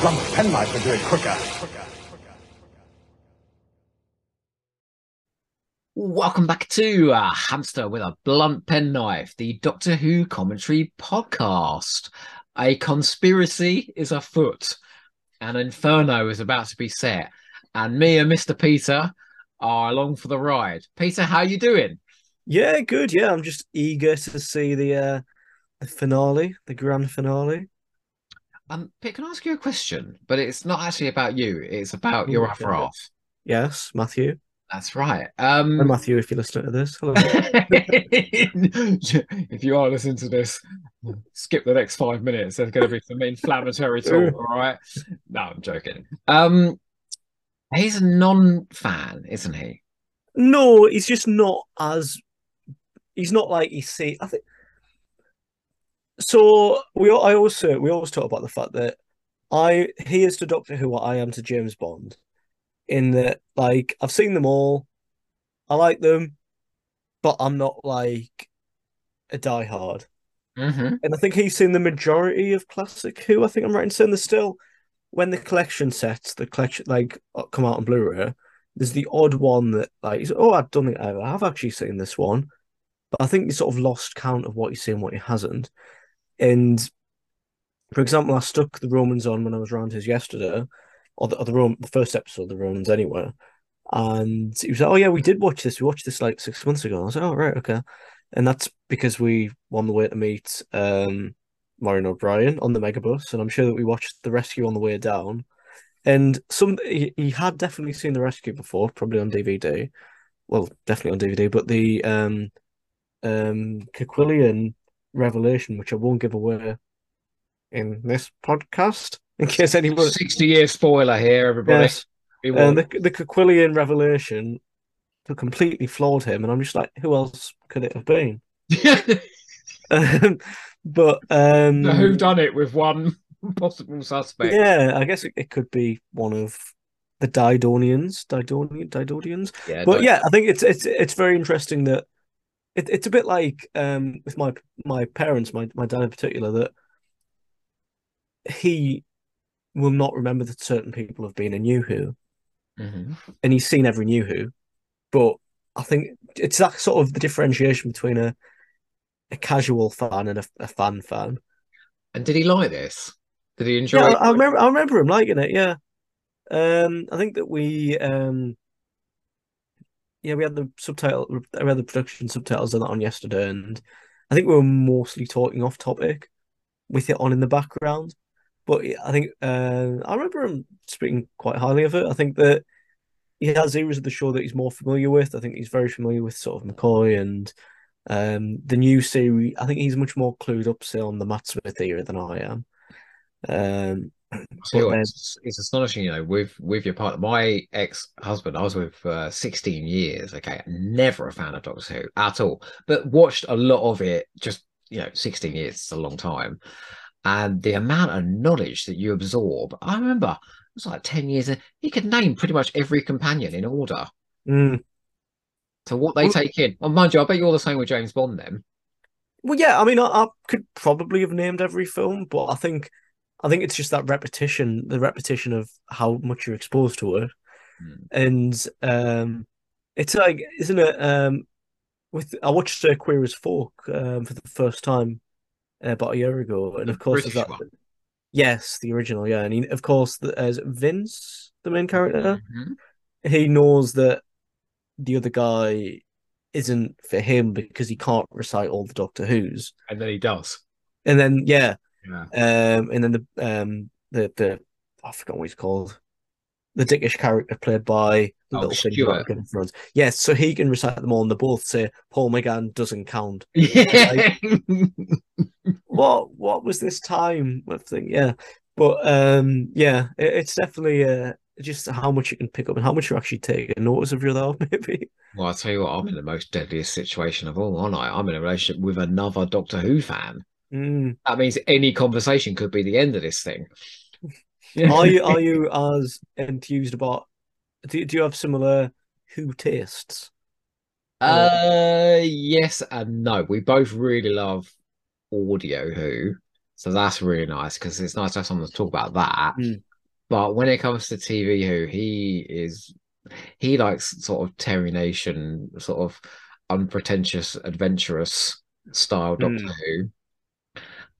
hamster blunt penknife would do it quicker. Welcome back to uh, Hamster with a Blunt Penknife, the Doctor Who commentary podcast. A conspiracy is afoot, an inferno is about to be set, and me and Mr. Peter are along for the ride. Peter, how you doing? Yeah, good. Yeah, I'm just eager to see the uh, the finale, the grand finale. Um, Pete, can I ask you a question? But it's not actually about you. It's about your other half. Yes, Matthew. That's right. Um, Matthew, if you're listening to this. Hello. if you are listening to this, skip the next five minutes. There's going to be some inflammatory talk. All right. No, I'm joking. Um, he's a non-fan, isn't he? no, he's just not as. He's not like you see. I think. So we, I also we always talk about the fact that I he is to Doctor Who what I am to James Bond, in that like I've seen them all, I like them, but I'm not like a diehard. Mm-hmm. And I think he's seen the majority of classic Who. I think I'm right in saying there's still when the collection sets, the collection like uh, come out on Blu-ray. There's the odd one that like, oh, I don't think I have actually seen this one, but I think you sort of lost count of what he's seen, and what he hasn't. And for example, I stuck the Romans on when I was around his yesterday, or the, or the Rome, the first episode of the Romans anyway. And he was like, "Oh yeah, we did watch this. We watched this like six months ago." I was like, "Oh right, okay." And that's because we won the way to meet um, Maureen O'Brien on the Megabus, and I'm sure that we watched the rescue on the way down. And some he, he had definitely seen the rescue before, probably on DVD. Well, definitely on DVD, but the um um Quillian revelation, which I won't give away in this podcast, in case anyone Sixty-year spoiler here, everybody. Yes. And the the Quillian revelation completely floored him, and I'm just like, who else could it have been? Um, but um, who done it with one possible suspect? yeah, I guess it, it could be one of the Didonians, Didonian, Didonians. Yeah, But yeah, I think it's it's it's very interesting that it, it's a bit like um with my my parents, my my dad in particular, that he will not remember that certain people have been in New Who, Mhm. and he's seen every New Who, but I think it's that sort of the differentiation between a a casual fan and a, a fan fan. And did he like this? Did he enjoy? Yeah, it? I, I remember. I remember him liking it. Yeah, um, I think that we, um, yeah, we had the subtitle. I read the production subtitles of that on yesterday, and I think we were mostly talking off topic with it on in the background. But I think uh, I remember him speaking quite highly of it. I think that he has areas of the show that he's more familiar with. I think he's very familiar with sort of McCoy and um, the new series. I think he's much more clued up, say, on the Matt Smith era than I am. Um, Tell you but what, then- it's, it's astonishing, you know, with with your partner. My ex-husband, I was with for uh, 16 years. Okay, never a fan of Doctor Who at all, but watched a lot of it. Just you know, 16 years is a long time, and the amount of knowledge that you absorb. I remember it was like 10 years. He could name pretty much every companion in order. Mm. So what they Well- take in. Oh, mind you, I bet you're the same with James Bond then. Well, yeah, I mean, I, I could probably have named every film, but I think, I think it's just that repetition, the repetition of how much you're exposed to it, Hmm. and um, it's like, isn't it? Um, with I watched uh, Queer as Folk um for the first time uh, about a year ago, and of course, that. Yes, the original, yeah, and he, of course, the, as Vince, the main character, Mhm. he knows that the other guy isn't for him because he can't recite all the Doctor Who's. And then he does. And then yeah, Yeah. um, and then the um the the I forgot what he's called, the dickish character played by the Oh, little thing Stuart. Game of Thrones. Yes, so he can recite them all, and they both say Paul McGann doesn't count. Yeah. What what was this time? I think yeah, but um yeah, it, it's definitely uh just how much you can pick up and how much you actually take notice of your though maybe. Well, I'll tell you what, I'm in the most deadliest situation of all, aren't I? I'm in a relationship with another Doctor Who fan. Mm. That means any conversation could be the end of this thing. Are you are you as enthused about? Do do you have similar Who tastes? Uh, yes and no. We both really love audio Who. So that's really nice because it's nice to have someone to talk about that. Mm. But when it comes to TV, who he is, he likes sort of Terry Nation, sort of unpretentious, adventurous style Doctor Mm. Who.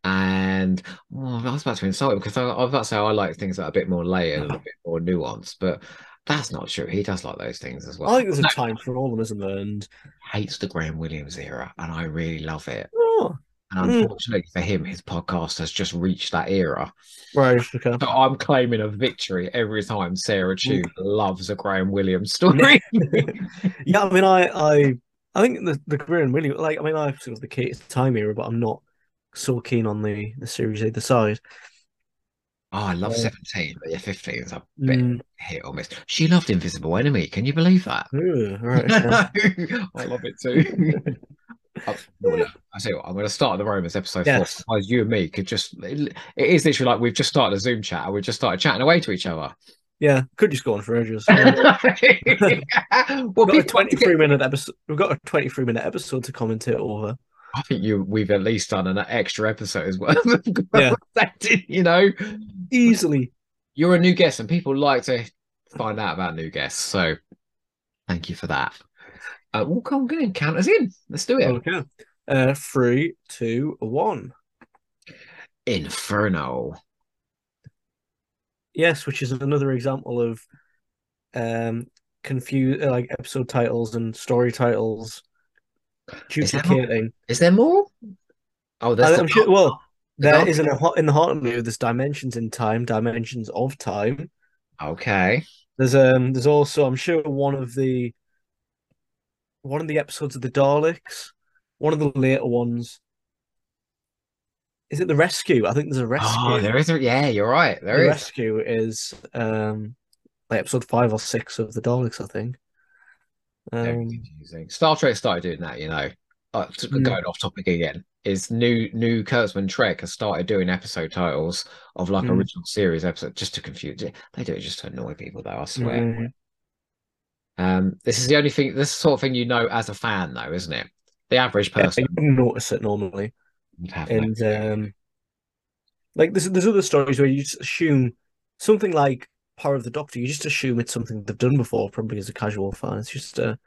And oh, I was about to insult him because I, I was about to say I like things that are a bit more layered and a bit more nuanced, but that's not true. He does like those things as well. I think there's a No, time for all of them, isn't there? And hates the Graham Williams era, and I really love it. oh, And Mm. unfortunately for him, his podcast has just reached that era. right, okay. So I'm claiming a victory every time Sarah Mm. Chu loves a Graham Williams story. yeah, I mean, I, I, I think the the Graham Williams, like, I mean, I sort of the Kate time era, but I'm not so keen on the the series either side. Oh, I love Yeah. 17, but yeah, 15 is a bit Mm, hit or miss. She loved Invisible Enemy. Can you believe that? ooh, right. I love it too. I say what, I'm going to start the Romans episode Yes. four. You and me could just, it is literally like we've just started a Zoom chat and we've just started chatting away to each other. yeah, could just go on for ages. Yeah. well, We've got a people want to 23 get- minute episode. We've got a 23 minute episode to commentate over. I think you we've at least done an extra episode as well. Yeah. you know, Easily. you're a new guest and people like to find out about new guests. So thank you for that. Uh, well, come on, go and count us in. Let's do it. Okay. Uh, three, two, one. Inferno. Yes, which is another example of um confuse like episode titles and story titles Is there more? Is there more? Oh, there's am the- sure. Well, the there is in a in the heart of me. There's dimensions in time, dimensions of time. Okay. There's um. There's also I'm sure one of the one of the episodes of the Daleks, one of the later ones. Is it the rescue? I think there's a rescue. Oh, there is. A, yeah, you're right. the There is. rescue is um like episode five or six of the Daleks, I think. Very Um, confusing. Star Trek started doing that, you know. Uh, Mm. Going off topic again, is new new Kurtzman Trek has started doing episode titles of like Mm. original series episode just to confuse it. They do it just to annoy people, though. I swear. mhm. Um, this is the only thing. This sort of thing you know as a fan, though, isn't it? The average Yeah, person you notice it normally. would have no And um like there's there's other stories where you just assume something like Power of the Doctor, you just assume it's something they've done before, probably as a casual fan. It's just a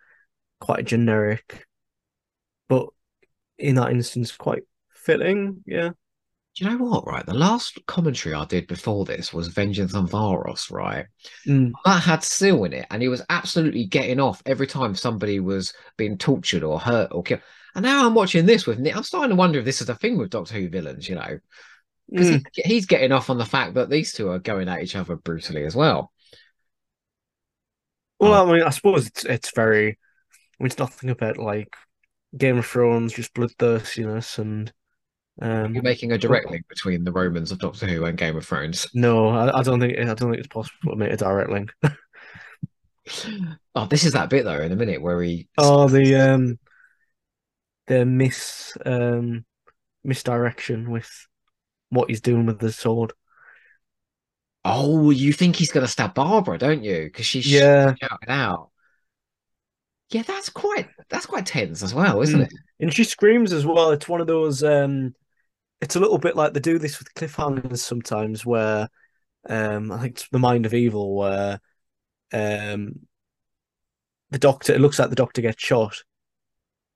quite generic, but in that instance, quite fitting. Yeah. Do you know what? Right, the last commentary I did before this was Vengeance on Varos, right? Mm. that had Sil in it, and he was absolutely getting off every time somebody was being tortured or hurt or killed. And now I'm watching this with Nick. I'm starting to wonder if this is a thing with Doctor Who villains, you know, because Mm. he, he's getting off on the fact that these two are going at each other brutally as well. Well, Oh. I mean, I suppose it's it's very. I mean, it's nothing about like Game of Thrones, just bloodthirstiness and. Um, You're making a direct link between the Romans of Doctor Who and Game of Thrones. no, I, I don't think I don't think it's possible to make a direct link. Oh, this is that bit though in a minute where he. Oh, the um, the mis um misdirection with what he's doing with the sword. Oh, you think he's going to stab Barbara, don't you? Because she's Yeah, shouting out. Yeah, that's quite that's quite tense as well, isn't Mm. it? and she screams as well. It's one of those um, it's a little bit like they do this with cliffhangers sometimes, where um, I think it's the Mind of Evil, where um, the doctor it looks like the doctor gets shot.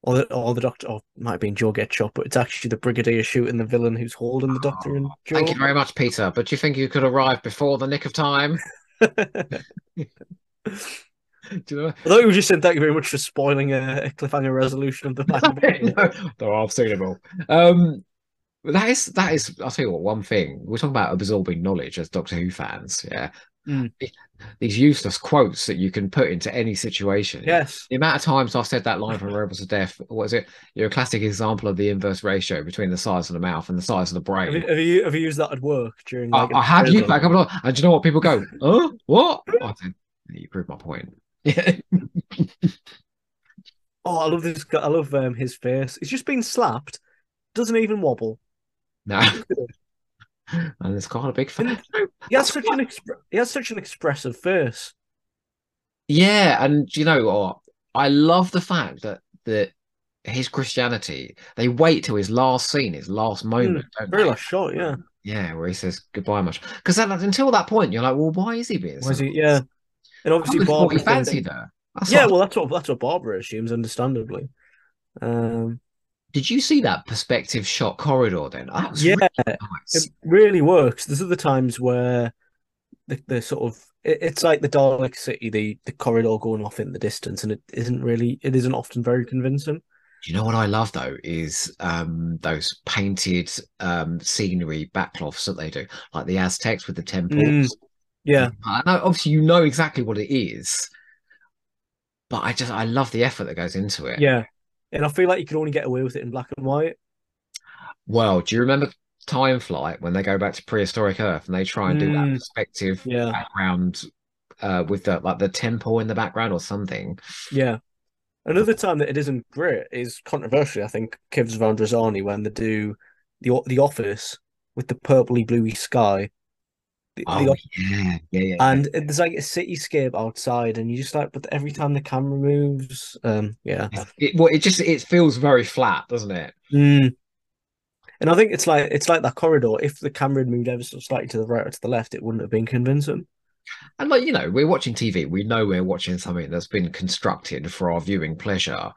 Or the, or the doctor, or it might have been Joe gets shot, but it's actually the brigadier shooting the villain who's holding the doctor and Joe. Thank you very much, Peter. But do you think you could arrive before the nick of time? Do you know? I thought you were just saying thank you very much for spoiling a, a cliffhanger resolution of the match. no, I've seen them all. Um, that is that is. I'll tell you what. One thing we're talking about absorbing knowledge as Doctor Who fans. Yeah, Mm. these useless quotes that you can put into any situation. yes. The amount of times I've said that line from Robots of Death, what is it? You're a classic example of the inverse ratio between the size of the mouth and the size of the brain. Have you, have you have you used that at work during I, like I have used that a couple of and do you know what people go? Huh? What? I said, you proved my point. Yeah. Oh, I love this guy. I love um, his face. He's just been slapped. Doesn't even wobble. No. and it's quite a big fan. He has such an expre- he has such an expressive face. Yeah, and you know what? I love the fact that that his Christianity. They wait till his last scene, his last moment. don't Very last shot, yeah. Yeah, where he says goodbye much. Because until that point, you're like, well, why is he being? Was he? Yeah. And obviously, Barbara he fancied her. That's Yeah, like- well, that's what that's what Barbara assumes, understandably. Um, did you see that perspective shot corridor? Then Yeah, really it really works. There's other times where the, the sort of it, it's like the Dalek City, the the corridor going off in the distance, and it isn't really it isn't often very convincing. You know what I love though is um those painted um scenery backcloths that they do, like the Aztecs with the temples. Mm, Yeah, I know obviously you know exactly what it is, but I just I love the effort that goes into it. yeah, and I feel like you can only get away with it in black and white. Well, do you remember Time Flight when they go back to prehistoric Earth and they try and do that Mm. perspective Yeah, background uh with the like the temple in the background or something? yeah. Another time that it isn't great is controversially, I think, Caves of Androzani when they do the the Office with the purpley bluey sky. The, the Oh yeah, yeah, yeah. and there's like a cityscape outside, and you just like, but every time the camera moves, um, yeah, It, well, it just it feels very flat, doesn't it? Mm. And I think it's like it's like that corridor. If the camera had moved ever so slightly to the right or to the left, it wouldn't have been convincing. And like you know, we're watching TV. We know we're watching something that's been constructed for our viewing pleasure.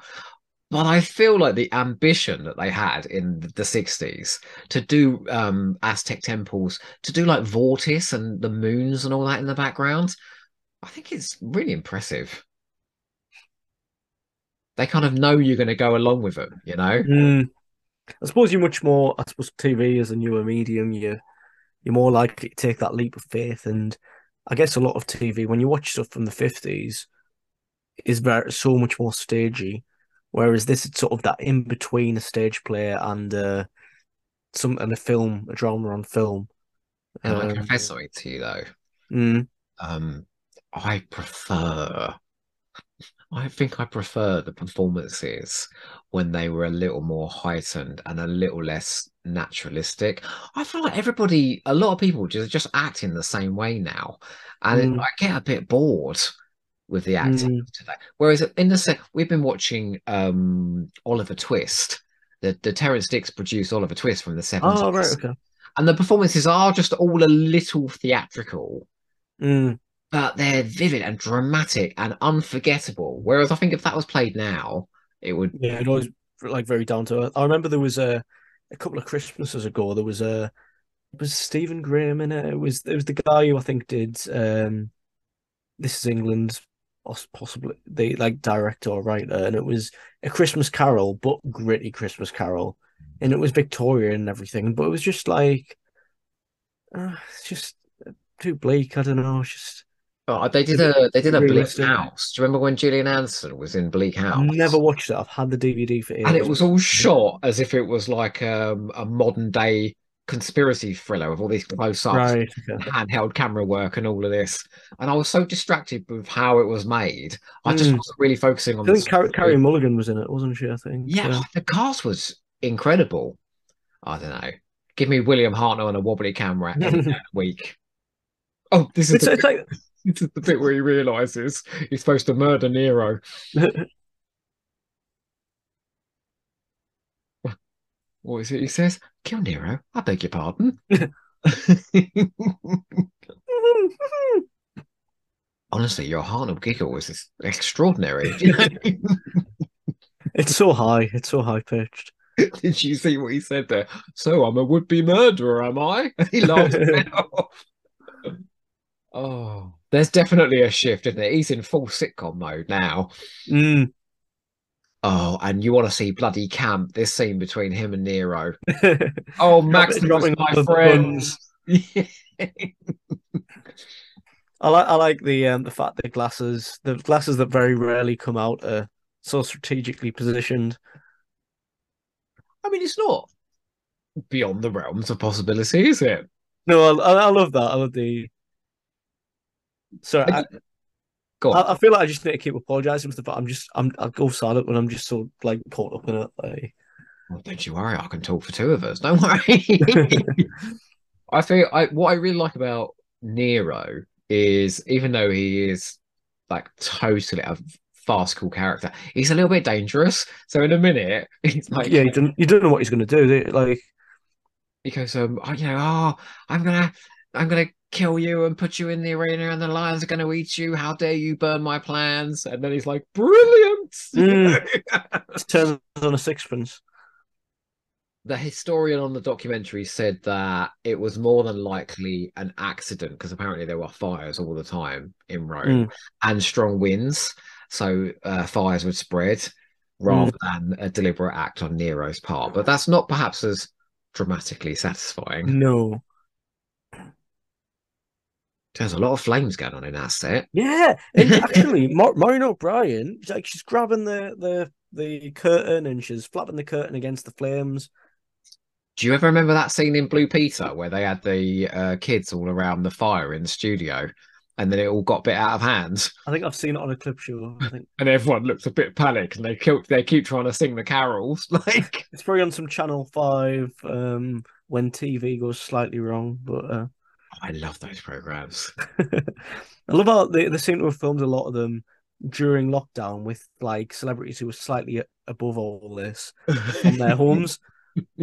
But I feel like the ambition that they had in the '60s to do um Aztec temples, to do like Vortis and the moons and all that in the background, I think it's really impressive. They kind of know you're going to go along with them, you know. Mm. I suppose you're much more. I suppose TV is a newer medium. You you're more likely to take that leap of faith, and I guess a lot of TV when you watch stuff from the fifties is very so much more stagey, whereas this is sort of that in between a stage play and uh, some and a film, a drama on film. And I Um, confess something to you though. mm, um I prefer I think I prefer the performances when they were a little more heightened and a little less naturalistic. I feel like everybody, a lot of people just just acting the same way now, and Mm. I get a bit bored with the acting Mm. today. Whereas in the se- we've been watching um Oliver Twist, the the Terrance Dicks produced Oliver Twist from the seventies, Oh right, okay. and the performances are just all a little theatrical Mm. but they're vivid and dramatic and unforgettable. Whereas I think if that was played now, it would. Yeah, it always like very down to earth. I remember there was a a couple of Christmases ago. There was a it was Stephen Graham in it. It was it was the guy who I think did um, This Is England, poss- possibly the like director or writer, and it was a Christmas Carol, but gritty Christmas Carol, and it was Victorian and everything, but it was just like, uh, it's just too bleak. I don't know. It's just Oh, they did a they did a Bleak House. Do you remember when Gillian Anderson was in Bleak House? never watched it. I've had the DVD for it, And it was all shot as if it was like um, a modern day conspiracy thriller with all these close ups, right. Okay. handheld camera work, and all of this. And I was so distracted with how it was made. I just Mm. wasn't really focusing on I think Car- Carey Mulligan was in it, wasn't she? I think. Yeah, the cast was incredible. I don't know. Give me William Hartnell and a wobbly camera any day of the week. Oh, this is, It's, the it's like this is the bit where he realizes he's supposed to murder Nero. What is it he says? Kill Nero. I beg your pardon. Honestly, your Hartnell giggle was extraordinary. it's so high. It's so high pitched. Did you see what he said there? So I'm a would-be murderer, am I? He laughed off. Oh, there's definitely a shift, isn't it? He's in full sitcom mode now. Mm. Oh, and you want to see bloody camp this scene between him and Nero. Oh, Max dropping my the friends. I like I like the um the fact that glasses the glasses that very rarely come out are so strategically positioned. I mean, it's not beyond the realms of possibility, is it? No, I, I love that. I love the. Sorry, I, Go on. I, I feel like I just need to keep apologizing for the fact I'm just I'm I go silent when I'm just so like caught up in it. Like, Well, don't you worry, I can talk for two of us. Don't worry. I feel I what I really like about Nero is even though he is like totally a farcical character. He's a little bit dangerous. So in a minute, he's like, yeah, you don't you don't know what he's going to do. do? Like he goes, um, oh, you know, oh, I'm gonna, I'm gonna kill you and put you in the arena, and the lions are gonna eat you. How dare you burn my plans? And then he's like, brilliant. Mm. turns on a sixpence. the historian on the documentary said that it was more than likely an accident because apparently there were fires all the time in Rome Mm. and strong winds, so uh, fires would spread rather than a deliberate act on Nero's part. But that's not perhaps as dramatically satisfying. No. There's a lot of flames going on in that set. Yeah, and actually, Mar- Maureen O'Brien, like she's grabbing the the the curtain and she's flapping the curtain against the flames. Do you ever remember that scene in Blue Peter where they had the uh, kids all around the fire in the studio, and then it all got a bit out of hand? I think I've seen it on a clip show. I think and everyone looks a bit panicked and they keep they keep trying to sing the carols like it's probably on some Channel Five um, when TV goes slightly wrong. But uh, i love those programs I love how they, they seem to have filmed a lot of them during lockdown with like celebrities who were slightly above all this from their homes.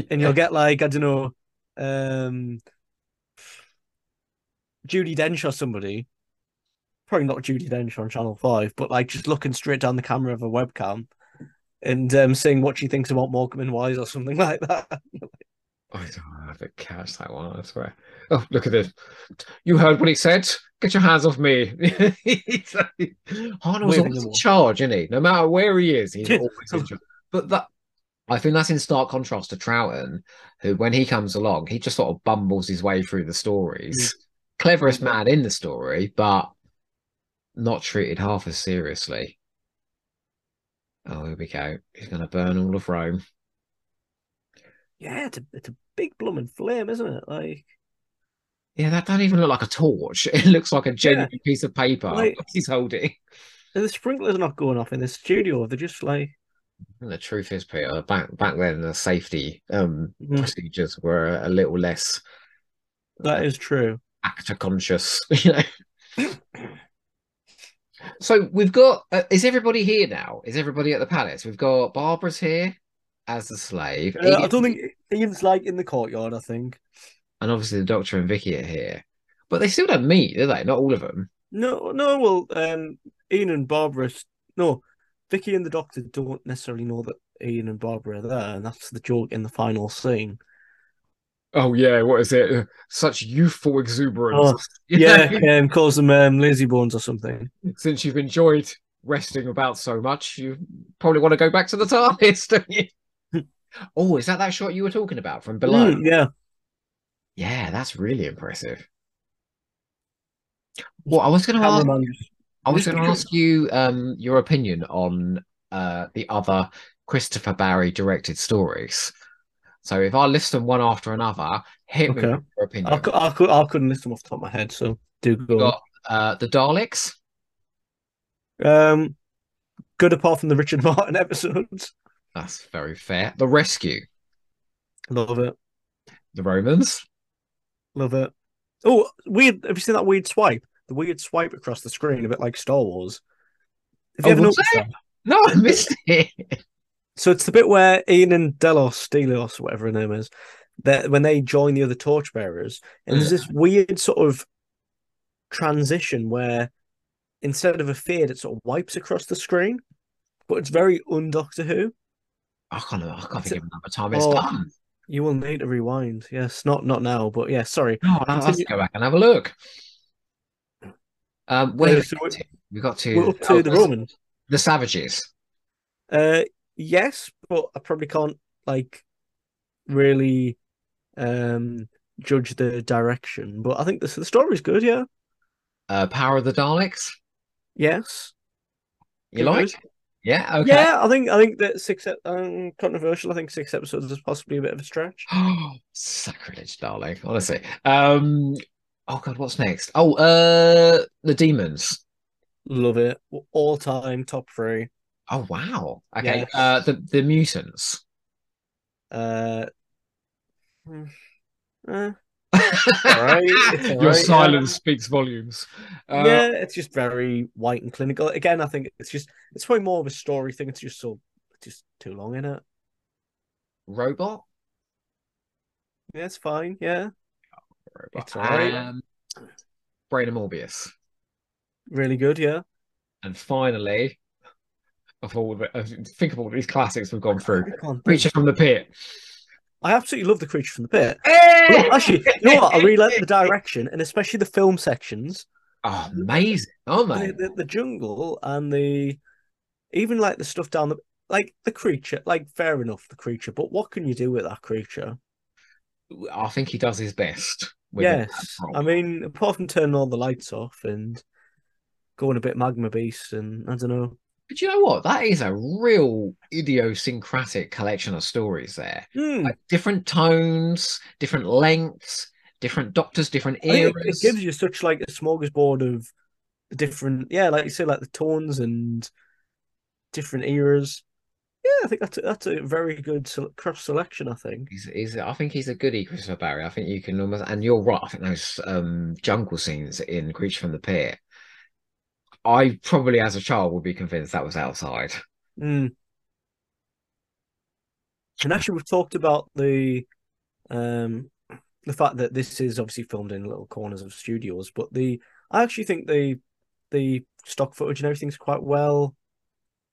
and you'll get like I don't know, um, Judi Dench or somebody. Probably not Judi Dench on Channel Five, but like just looking straight down the camera of a webcam and um, saying what she thinks about Morecambe and Wise or something like that. I don't have to catch that one i swear oh look at this you heard what he said get your hands off me He's like- Hartnell's always in charge isn't he no matter where he is he's always in charge but that I think that's in stark contrast to Troughton, who, when he comes along, he just sort of bumbles his way through the stories. Hmm. Cleverest man in the story, but not treated half as seriously. Oh, here we go. He's going to burn all of Rome. Yeah, it's a it's a big blooming flame, isn't it? Like Yeah, that don't even look like a torch. It looks like a genuine piece of paper Like- he's holding. the sprinklers not going off in the studio. They're just like And the truth is, Peter, back back then the safety um, Mhm. procedures were a little less that is true. actor conscious, you know. so we've got. Uh, is everybody here now? Is everybody at the palace? We've got Barbara's here as the slave, Uh, I don't think Ian's like in the courtyard. I think and obviously the Doctor and Vicky are here, but they still don't meet, do they? Not all of them. no, no. Well, um, Ian and Barbara. No, Vicky and the Doctor don't necessarily know that Ian and Barbara are there, and that's the joke in the final scene. Oh yeah, what is it? Uh, Such youthful exuberance. Oh, Yeah, um, calls them um, lazy bones or something. Since you've enjoyed resting about so much, you probably want to go back to the TARDIS, don't you? Oh, is that that shot you were talking about from below? Mm, yeah, Yeah, that's really impressive. Well, I was going to ask. I was going to ask you um, your opinion on uh, the other Christopher Barry directed stories. So if I list them one after another, hit me with your opinion. I, I, could, I couldn't list them off the top of my head, so do go. Got uh, the Daleks. Um, good apart from the Richard Martin episodes. That's very fair. The Rescue. Love it, The Romans. love it. Oh, weird! Have you seen that weird swipe? The weird swipe across the screen, a bit like Star Wars. Have you Oh, ever noticed that? No, I missed it. So it's the bit where Ian and Delos, Delos, whatever her name is, that when they join the other torchbearers, and there's this weird sort of transition where instead of a fade, it sort of wipes across the screen, but it's very un Doctor Who. I can't. I can't think of another time it's oh. done. You will need to rewind. Yes, not not now, but yeah, sorry. No, have to go back and have a look. Um, where Uh, so we, we- get to? we got to We're up to oh, the Romans. the Savages. Uh, yes, but I probably can't like really um judge the direction. But I think the the story's good. Yeah. Uh, Power of the Daleks. Yes. You like? Yeah. Okay. Yeah, I think I think that six um controversial. I think six episodes is possibly a bit of a stretch. Oh, sacrilege, darling. Honestly. Um. Oh God, what's next? Oh, uh, the demons. Love it. All time top three. Oh wow. Okay. Yes. Uh, the the mutants. Uh, hmm, uh, alright, it's Your alright, yeah. silence speaks volumes. Uh, yeah, it's just very white and clinical. Again, I think it's just it's probably more of a story thing. It's just so just too long in it. Robot. Yeah, it's fine. Yeah, Robot. It's alright. Um, Brain of Morbius. really good. Yeah, And finally, of all the, think of all these classics we've gone through. I can't from the Pit. I absolutely love the creature from the pit. Look, actually, you know what? I really like the direction and especially the film sections. Oh, amazing, aren't The, they? the, the jungle and the even like the stuff down the like the creature. Like fair enough, the creature, but what can you do with that creature? I think he does his best. with Yes. I mean, apart from turning all the lights off and going a bit magma beast, and I don't know. But you know what? That is a real idiosyncratic collection of stories there. Hmm, Like different tones, different lengths, different doctors, different eras. it, gives you such like a smorgasbord of different, yeah, like you say, like the tones and different eras. Yeah, I think that's a, that's a very good cross selection. I think. He's, he's, I think he's a goodie, Christopher Barry. I think you can almost, and you're right. I think those um, jungle scenes in Creature from the Pit, I probably as a child would be convinced that was outside. Mm. And actually, we've talked about the um the fact that this is obviously filmed in little corners of studios, but the I actually think the the stock footage and everything's quite well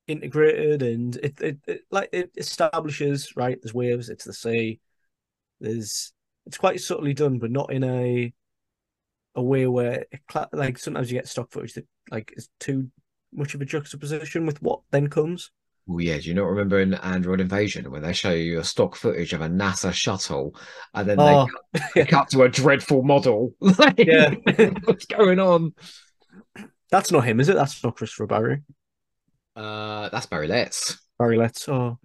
integrated, and it it, it like it establishes right. There's waves. It's the sea. There's it's quite subtly done, but not in a a way where it, like sometimes you get stock footage that like is too much of a juxtaposition with what then comes. Well, yeah, do you not remember in Android Invasion when they show you a stock footage of a NASA shuttle and then Oh, they, cut, they cut to a dreadful model? Like, Yeah. what's going on? That's not him, is it? That's not Christopher Barry. Uh, that's Barry Letts. Barry Letts. Oh,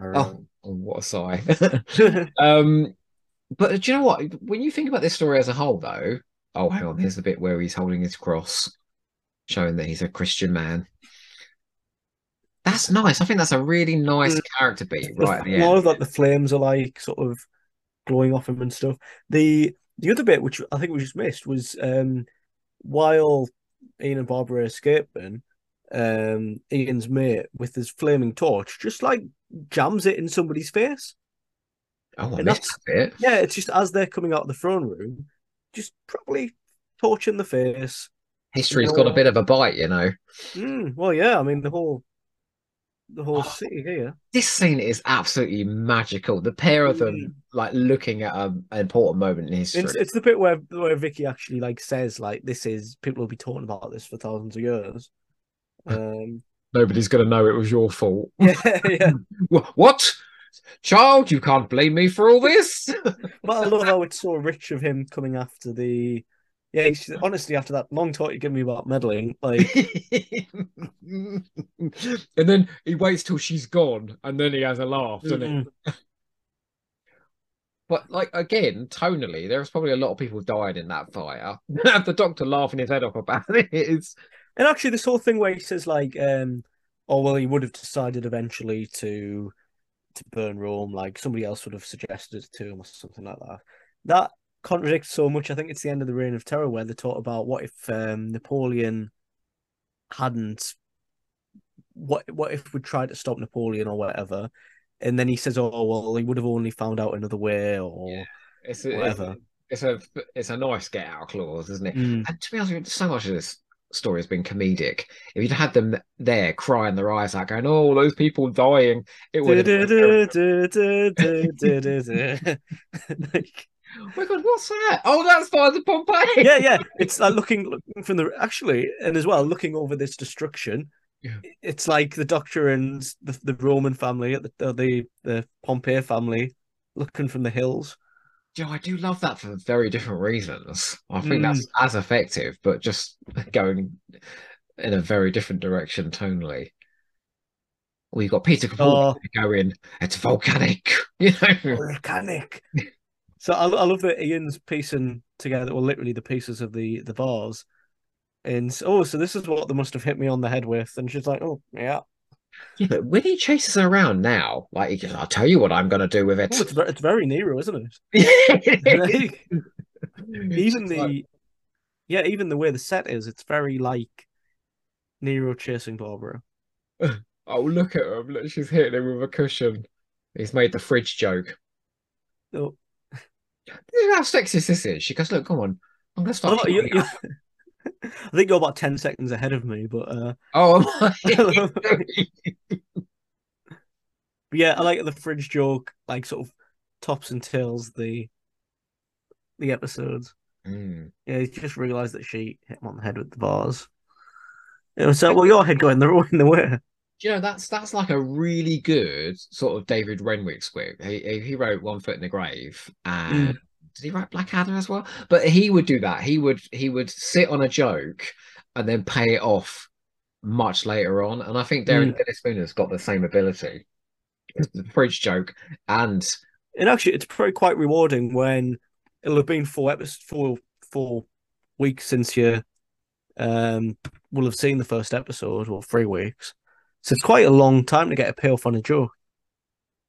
Oh, oh, what a sigh. um, but do you know what? When you think about this story as a whole, though, oh, hang on, here's the bit where he's holding his cross, showing that he's a Christian man. That's nice. I think that's a really nice character beat right at the more of like the flames are like sort of glowing off him and stuff. The the other bit which I think we just missed was um while Ian and Barbara are escaping, um Ian's mate with his flaming torch just like jams it in somebody's face. Oh, I And missed that's- that bit. Yeah, it's just as they're coming out of the throne room, just probably torch in the face. History's know got a bit of a bite, you know. Mm, well, yeah, I mean the whole the whole Oh. city here. This scene is absolutely magical. The pair of them, Mm. like looking at a, an important moment in history. It's, it's the bit where where Vicky actually like says like this is people will be talking about this for thousands of years. Um, Nobody's going to know it was your fault. yeah, yeah. What? Child, you can't blame me for all this. But I love how it's so rich of him coming after the. Yeah, honestly, after that long talk you give me about meddling, like and then he waits till she's gone, and then he has a laugh, doesn't he? But like again, tonally, there's probably a lot of people dying in that fire. the doctor laughing his head off about it is and actually this whole thing where he says like, um, oh well, he would have decided eventually to to burn Rome, like somebody else would have suggested it to him or something like that. That contradicts so much. I think it's the end of the Reign of Terror where they talk about what if um, Napoleon hadn't what what if we tried to stop Napoleon or whatever, and then he says, "Oh well, he would have only found out another way," or Yeah. it's a, Whatever. It's a it's a nice get out clause, isn't it? Mm. And to be honest, with you, so much of this story has been comedic. If you'd had them there crying their eyes out, going, "Oh, those people dying," it would Like, Oh my god, what's that? Oh, that's Father Pompeii. yeah, yeah. It's like looking, looking from the actually, and as well looking over this destruction. Yeah. It's like the Doctor and the, the Roman family, the the the Pompey family, looking from the hills. Joe, I do love that for very different reasons. I think Mm. that's as effective, but just going in a very different direction tonally. Well, you've got Peter Capaldi Oh. going, it's volcanic, you know. volcanic. So I, I love that Ian's piecing together, well, literally the pieces of the the bars, and oh, so this is what they must have hit me on the head with, and she's like, oh yeah, Yeah, but when he chases her around now, like he goes, I'll tell you what I'm gonna do with it. oh, it. it's ve- it's very Nero, isn't it? even the like, yeah, even the way the set is, it's very like Nero chasing Barbara. oh, look at him. Look, she's hitting him with a cushion. He's made the fridge joke. Oh, Look how sexist this is. She goes, look, come on. I'm going to start. Oh, you- you- up." I think you're about ten seconds ahead of me, but uh, Oh, but yeah, I like the fridge joke, like sort of tops and tails the the episodes. Mm. Yeah, he just realised that she hit him on the head with the bars. It was like, well, your head going the in the way. Do you know that's that's like a really good sort of David Renwick script. He he he wrote One Foot in the Grave, and did he write Blackadder as well? But he would do that. He would he would sit on a joke and then pay it off much later on. And I think Darren Mm. Dennis Spooner's got the same ability. The fridge joke and And actually, it's probably quite rewarding when it'll have been four episodes, four four weeks since you um will have seen the first episode, or three weeks. So it's quite a long time to get a payoff on a joke.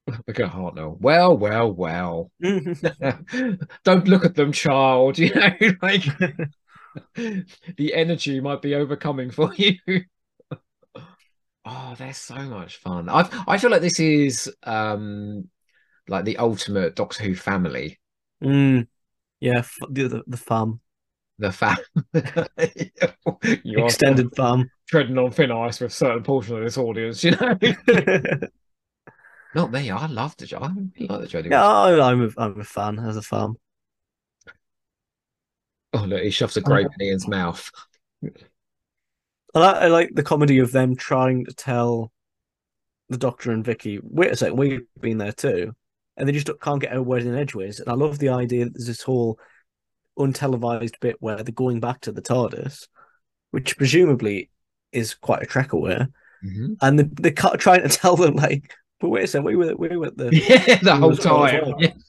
Look at Hartnell. Well, well, well. Don't look at them, child. You know, like the energy might be overcoming for you. oh, they're so much fun. I I feel like this is um like the ultimate Doctor Who family. Mm. Yeah, f- the, the the fam, The fam. extended fam. treading on thin ice with a certain portion of this audience, you know. Not me. I love the job. I really like the Jodie. yeah, I, I'm a, I'm a fan as a fan. Oh look, he shoves a grape in Ian's mouth. I like, I like the comedy of them trying to tell the Doctor and Vicky, wait a second, we've been there too. And they just can't get a word in edgeways. And I love the idea that there's this whole untelevised bit where they're going back to the TARDIS, which presumably is quite a trek away. Mhm. And they, they're trying to tell them, like, but wait a second, we were, we were the. Yeah, the whole was well as time.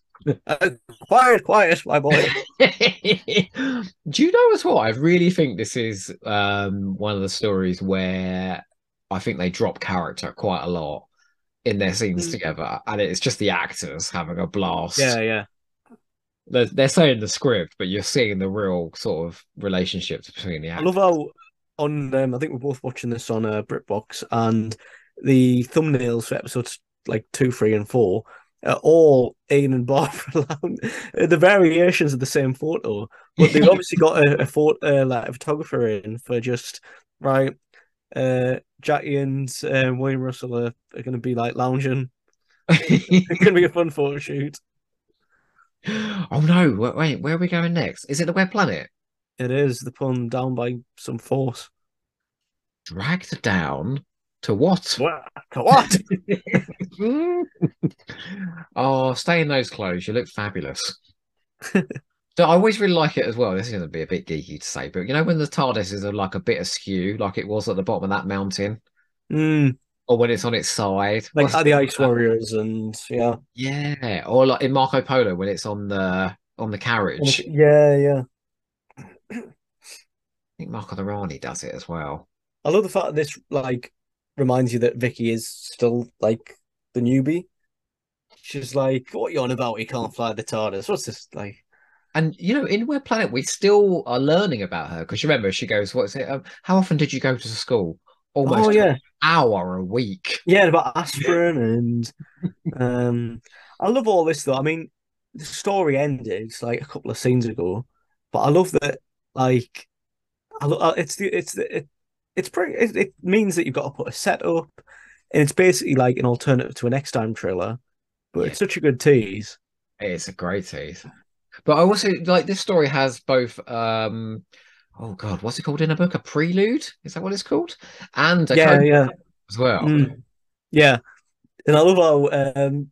Uh, quiet, quiet, my boy. Do you know as well? I really think this is um, one of the stories where I think they drop character quite a lot in their scenes Mm. together, and it's just the actors having a blast. Yeah, yeah. They're, they're saying the script, but you're seeing the real sort of relationships between the I actors. love how on um, I think we're both watching this on uh, BritBox, and the thumbnails for episodes like two, three, and four are all Ian and Barbara. Lamb. the variations of the same photo, but they've obviously got a, a photo, uh, like a photographer in for just right. Uh, Jackie and uh, William Russell are, are going to be like lounging. It's going to be a fun photo shoot. oh no! Wait, wait, where are we going next? Is it the Web Planet? It is the pun down by some force. Dragged down to what? What? What? oh, stay in those clothes. You look fabulous. I always really like it as well. This is going to be a bit geeky to say, but you know when the TARDIS is like a bit askew, like it was at the bottom of that mountain, Mm, or when it's on its side, like the Ice Warriors and yeah. yeah, or like in Marco Polo when it's on the on the carriage. Yeah, Yeah, I think Mark of the Rani does it as well. I love the fact that this like reminds you that Vicky is still like the newbie. She's like, "What you on about? You can't fly the TARDIS. What's this like?" And you know, in Web Planet, we still are learning about her because remember she goes, "What's it? Um, how often did you go to school? Almost oh yeah, an hour a week." yeah, about aspirin and um. I love all this though. I mean, the story ended like a couple of scenes ago, but I love that. Like, I love it's the it's the it, it's pretty. It, it means that you've got to put a set up, and it's basically like an alternative to an X Time trailer, but Yeah. it's such a good tease. It's a great tease. But I also like this story has both um oh god, what's it called in a book? A prelude? Is that what it's called? And a Yeah, yeah. as well. Mm. Yeah, and I love how um,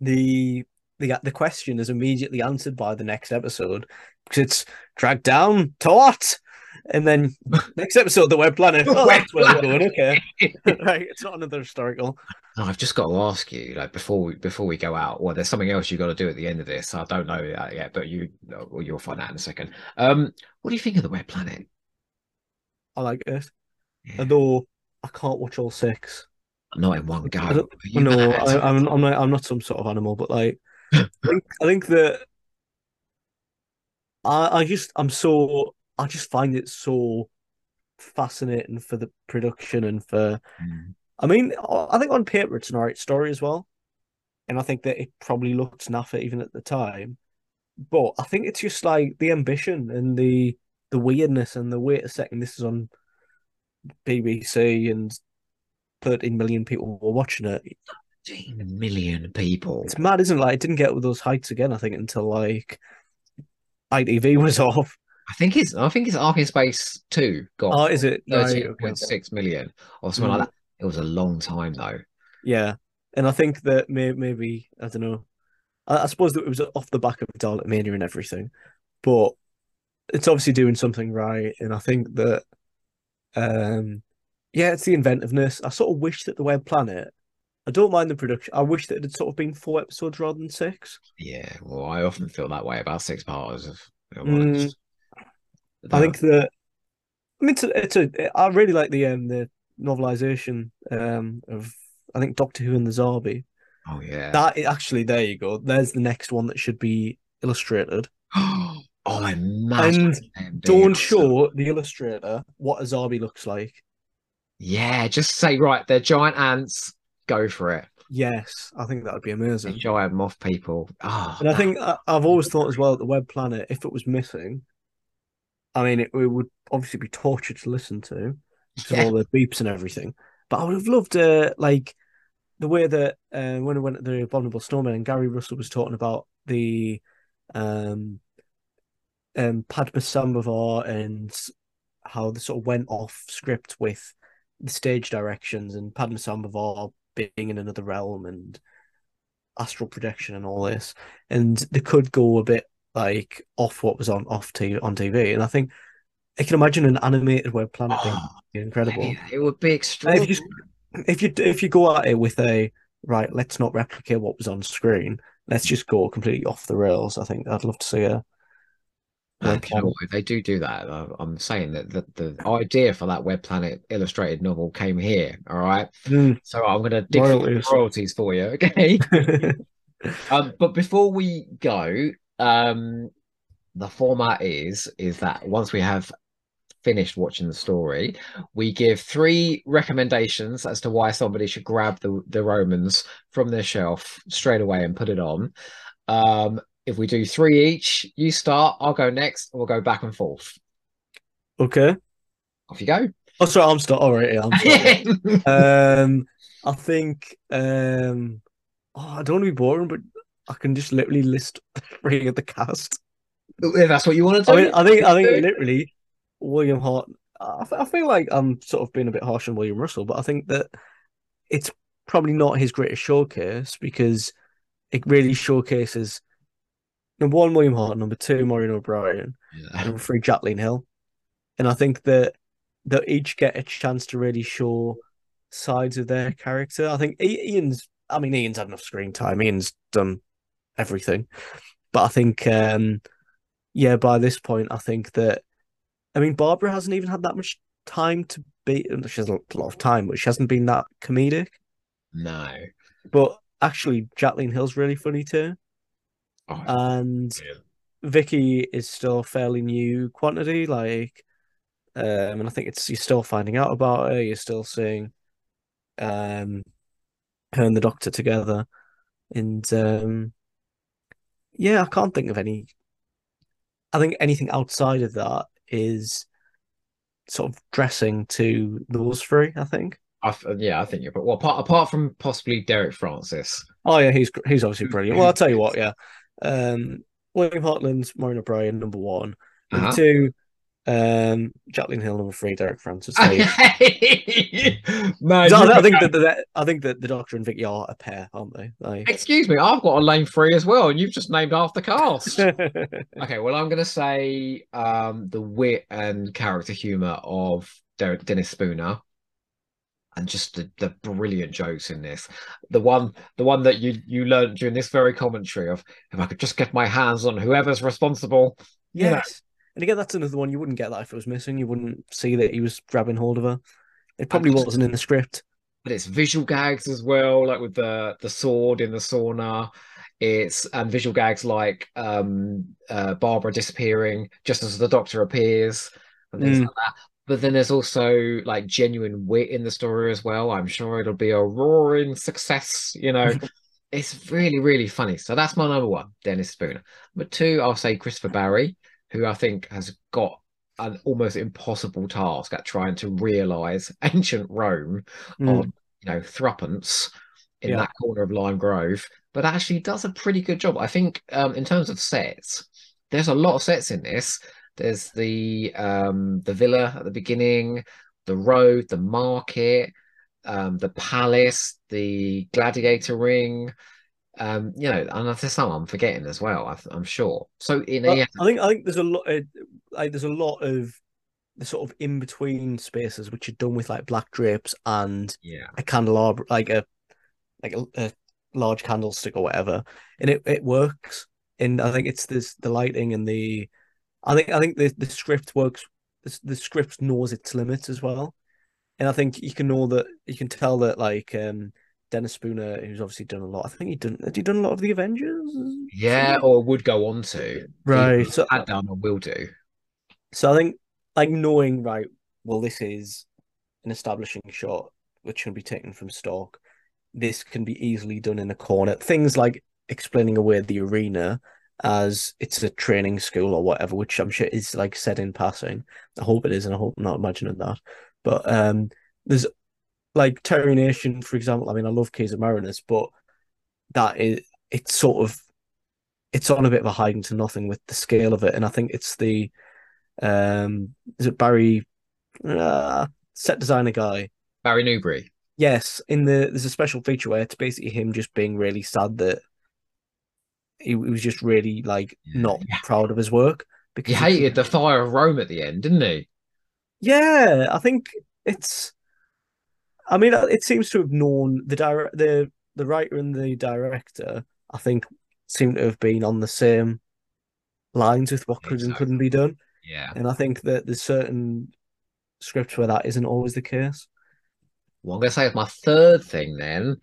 the the the question is immediately answered by the next episode because it's dragged down to what, and then next episode the web planet. Oh, Web that's where we're planet. going. Okay, right. It's not another historical. No, I've just got to ask you, like before we before we go out, well, there's something else you've got to do at the end of this. I don't know that yet, but you well, you'll find out in a second. Um, what do you think of the Web Planet? I like it, Yeah, although I can't watch all six. not in one go. I you no. I, I'm I'm not, I'm not some sort of animal, but like I think I think that I, I just I'm so I just find it so fascinating for the production and for Mm. I mean I think on paper it's an alright story as well. And I think that it probably looked naff even at the time. But I think it's just like the ambition and the the weirdness and the wait a second, this is on BBC and 13 million people were watching it. 15 million people. It's mad, isn't it? Like it didn't get with those heights again, I think, until like ITV was off. I think it's I think it's Ark in Space 2 got Oh, is it? Right, thirteen point six million or something Mm. like that. It was a long time though. Yeah. And I think that may, maybe, I don't know. I, I suppose that it was off the back of Dalek Mania and everything, but it's obviously doing something right. And I think that, um, yeah, it's the inventiveness. I sort of wish that the Web Planet, I don't mind the production. I wish that it had sort of been four episodes rather than six. Yeah, well, I often feel that way about six parts. Of, Mm. I think that, I mean, it's a, it's a, I really like the um the novelization um of I think Doctor Who and the Zarbi. Oh yeah. That actually, there you go. There's the next one that should be illustrated. oh, I imagine And Don't awesome. show the illustrator what a Zarbi looks like. Yeah, just say right, they're giant ants. Go for it. Yes, I think that would be amazing. giant moth people. Oh, And I think I, I've always thought as well that the web planet, if it was missing, I mean, it, it would obviously be torture to listen to because Yeah. of all the beeps and everything. But I would have loved, uh, like, the way that uh, when I went to the Abominable Snowman and Gary Russell was talking about the um, um, Padmasambhava and how they sort of went off script with the stage directions and Padmasambhava being in another realm and astral projection and all this, and they could go a bit like off what was on off TV on TV. And I think I can imagine an animated web planet Oh, being incredible. yeah, it would be extraordinary. if you if you if you go at it with a right, let's not replicate what was on screen. Let's just go completely off the rails. I think I'd love to see a web do you know. If they do do that, I'm saying that the, the idea for that Web Planet illustrated novel came here. All right. Mm. So I'm going to dig Royalties. royalties for you. Okay. Um, but before we go, um, the format is is that once we have finished watching the story, we give three recommendations as to why somebody should grab the the Romans from their shelf straight away and put it on. Um, if we do three each, you start, I'll go next, we'll go back and forth. okay. Off you go. Oh, sorry, I'm still all right. Yeah, I'm um, I think um, oh, I don't want to be boring, but I can just literally list three of the cast. if that's what you want to I do. mean, I think I think literally William Hart. I, f- I feel like I'm sort of being a bit harsh on William Russell, but I think that it's probably not his greatest showcase because it really showcases number one William Hart, number two Maureen O'Brien, Yeah. number three Jacqueline Hill, and I think that they'll each get a chance to really show sides of their character. I think Ian's. I mean, Ian's had enough screen time. Ian's done everything, but I think, um, yeah, by this point, I think that. I mean, Barbara hasn't even had that much time to be. She has a lot of time, but she hasn't been that comedic. No. But actually, Jacqueline Hill's really funny too, Oh, and brilliant. Vicky is still a fairly new quantity, like, um, and I think it's you're still finding out about her. You're still seeing, um, her and the Doctor together, and um, yeah, I can't think of any. I think anything outside of that is sort of dressing to those three. I think. I f- yeah, I think you're. Well, apart apart from possibly Derek Francis. Oh yeah, he's he's obviously brilliant. Well, I'll tell you what, yeah. Um, William Hartnell, Maureen O'Brien, number one. Number Uh-huh. two, um, Jacqueline Hill, number three, Derek Francis. Man, So I, think that the, I think that the Doctor and Vicky are a pair, aren't they? Like, Excuse me, I've got a lane three as well, and you've just named half the cast. okay, well, I'm going to say um, the wit and character humor of Derek Dennis Spooner, and just the, the brilliant jokes in this. The one, the one that you you learned during this very commentary of, if I could just get my hands on whoever's responsible. you know. And again, that's another one you wouldn't get that if it was missing. You wouldn't see that he was grabbing hold of her. It probably just- wasn't in the script. but it's visual gags as well, like with the the sword in the sauna. It's um, visual gags like um, uh, Barbara disappearing just as the Doctor appears and things Mm. like that. But then there's also like genuine wit in the story as well. I'm sure it'll be a roaring success. You know, it's really really funny. So that's my number one, Dennis Spooner. Number two, I'll say Christopher Barry, who I think has got an almost impossible task at trying to realize ancient Rome Mm. of you know threepence in Yeah. that corner of Lime Grove, but actually does a pretty good job. I think um, in terms of sets, there's a lot of sets in this. There's the um, the villa at the beginning, the road, the market, um, the palace, the gladiator ring. Um, you know, and there's some I'm forgetting as well. I, I'm sure. So in I, yeah, I think I think there's a lot of like there's a lot of the sort of in between spaces which are done with like black drapes and yeah, a candelabra, like a like a, a large candlestick or whatever, and it, it works. And I think it's this the lighting and the, I think I think the the script works. The, the script knows its limits as well, and I think you can know that you can tell that like um Dennis Spooner, who's obviously done a lot. I think he done had he done a lot of the Avengers. yeah, or would go on to Right, He so- had done or will do. So I think like knowing right, well, this is an establishing shot which can be taken from stock. This can be easily done in a corner. Things like explaining away the arena as it's a training school or whatever, which I'm sure is like said in passing. I hope it is, and I hope I'm not imagining that. But um there's like Terry Nation, for example. I mean, I love Keys of Marinus, but that is it's sort of it's on a bit of a hiding to nothing with the scale of it, and I think it's the um is it Barry uh, set designer guy Barry Newbury. yes in the there's a special feature where it's basically him just being really sad that he, he was just really like Yeah. not proud of his work because He hated the fire of Rome at the end, didn't he? yeah I think it's I mean uh, it seems to have known the direct the the writer and the director I think seem to have been on the same lines with what could and so. couldn't be done Yeah. and I think that there's certain scripts where that isn't always the case. Well, I'm going to say my third thing then.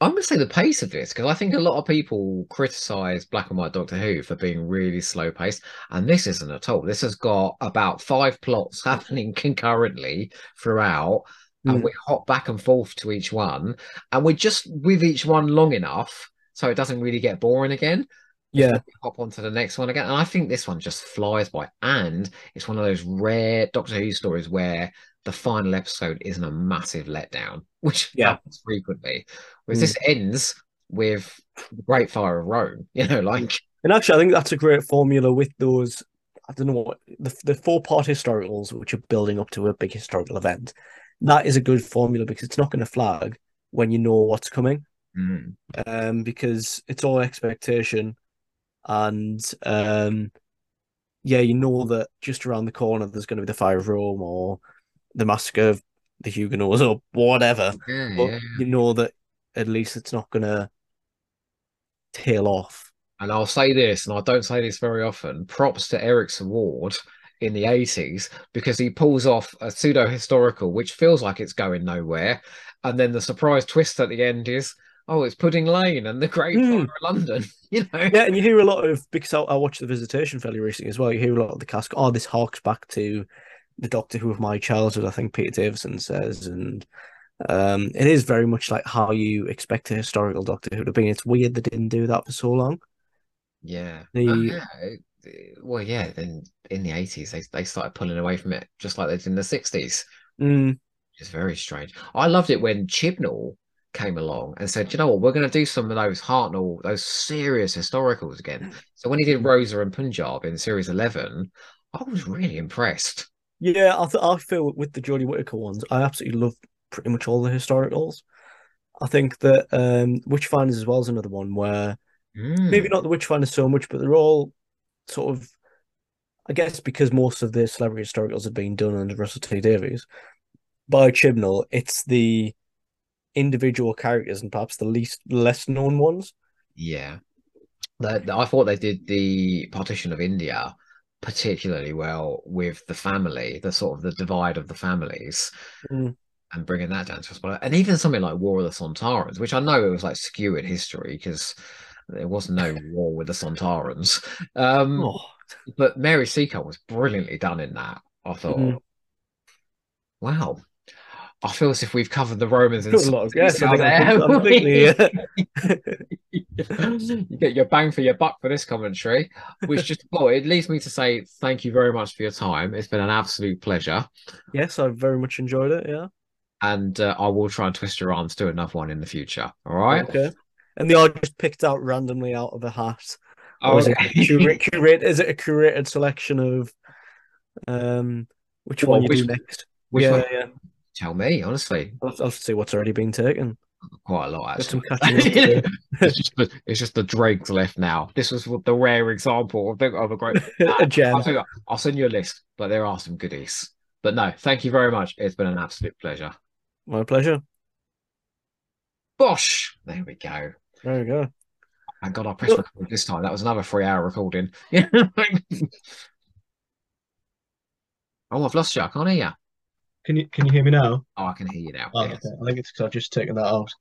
I'm going to say the pace of this because I think a lot of people criticize Black and White Doctor Who for being really slow paced, and this isn't at all. This has got about five plots happening concurrently throughout, and Mm. we hop back and forth to each one, and we're just with each one long enough so it doesn't really get boring again. Yeah, hop on to the next one again. And I think this one just flies by. And it's one of those rare Doctor Who stories where the final episode isn't a massive letdown, which Yeah. happens frequently. Whereas Mm. this ends with the Great Fire of Rome, you know, like and actually, I think that's a great formula with those. I don't know what the the four part historicals, which are building up to a big historical event. That is a good formula because it's not going to flag when you know what's coming. mm, Um, because it's all expectation, and um, yeah, you know that just around the corner there's going to be the fire of Rome or the massacre of the Huguenots or whatever. yeah, but yeah. you know that at least it's not gonna tail off. And I'll say this, and I don't say this very often. Props to Eric Saward in the 80s because he pulls off a pseudo historical which feels like it's going nowhere. And then the surprise twist at the end is, oh, it's Pudding Lane and the Great Hmm. Fire of London. You know? Yeah, and you hear a lot of because I, I watched the Visitation fairly recently as well. You hear a lot of the cast. Oh, this harks back to the Doctor Who of my childhood. I think Peter Davison says, and um, it is very much like how you expect a historical Doctor Who to be. It's weird they didn't do that for so long. Yeah. The- Oh, yeah. Well, yeah, then in the 80s, they, they started pulling away from it just like they did in the 60s. Mm, is very strange. I loved it when Chibnall came along and said, you know what, we're going to do some of those Hartnell, those serious historicals again. So when he did Rosa and Punjab in series 11, I was really impressed. yeah, I th- I feel with the Jodie Whittaker ones, I absolutely love pretty much all the historicals. I think that um, Witchfinders as well is another one where Mm, maybe not the Witchfinder so much, but they're all sort of, I guess, because most of the celebrity historicals have been done under Russell T Davies by Chibnall. It's the individual characters and perhaps the least less known ones. Yeah. The- the- I thought they did the partition of India particularly well with the family, the sort of the divide of the families. Mm. And bringing that down to us, and even something like War of the Sontarans, which I know it was like skewed history because there was no war with the Sontarans. Um, Oh, but Mary Seacole was brilliantly done in that. I thought, Mhm. wow. I feel as if we've covered the Romans and got a lot of yes. I there. I'm, I'm thinking, yeah. you get your bang for your buck for this commentary, which just well, it leads me to say thank you very much for your time. It's been an absolute pleasure, yes, I very much enjoyed it. Yeah. and uh, I will try and twist your arms to do another one in the future. All right. Okay. And they are just picked out randomly out of a hat. Oh, is it curate, curate, is it a curated selection of um which Well, one you which- do next? Which yeah, one? yeah. Tell me, honestly, I'll, I'll see what's already been taken. quite a lot. Actually. catching up to it's just the, it's just the dregs left now. This was the rare example of, the, of a great. a gem. I'll, you I'll send you a list, but there are some goodies. But no, thank you very much. It's been an absolute pleasure. My pleasure. Bosh! There we go. There we go. Thank God I pressed record this time. That was another three hour recording. oh, I've lost you. I can't hear you. Can you can you hear me now? Oh, I can hear you now. Oh, Yes. okay. I think it's because I've just taken that out.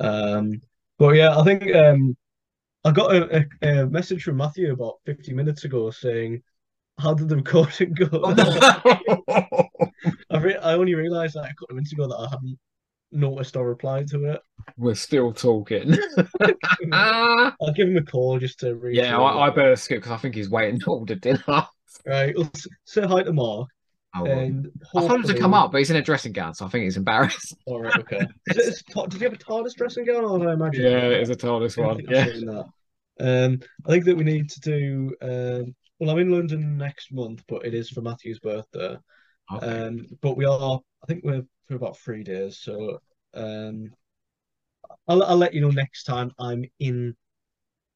Um, but yeah, I think um, I got a, a, a message from Matthew about 50 minutes ago saying, "How did the recording go?" I re I only realised that a couple of minutes ago that I hadn't noticed or replied to it. We're still talking. I'll give him a call just to read. yeah, I, I better skip because I think he's waiting to order dinner. Right, well, say hi to Mark, Oh, and I told him to come up, but he's in a dressing gown, so I think he's embarrassed. All right, okay. Is it, is, did you have a TARDIS dressing gown, or did I imagine? a TARDIS I think I've seen that. Um, I think that we need to do. Um, well, I'm in London next month, but it is for Matthew's birthday. Okay. Um, but we are. I think we're for about three days. So, um, I'll I'll let you know next time I'm in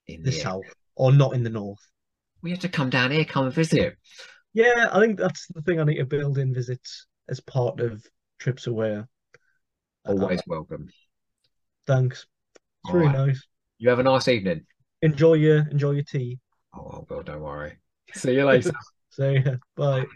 in the the south or not in the north. We have to come down here, come and visit. Yeah, I think that's the thing. I need to build in visits as part of trips away. Always Uh, welcome. thanks. It's All really right. nice. You have a nice evening. Enjoy your enjoy your tea. Oh, well, don't worry. See you later. So yeah, bye.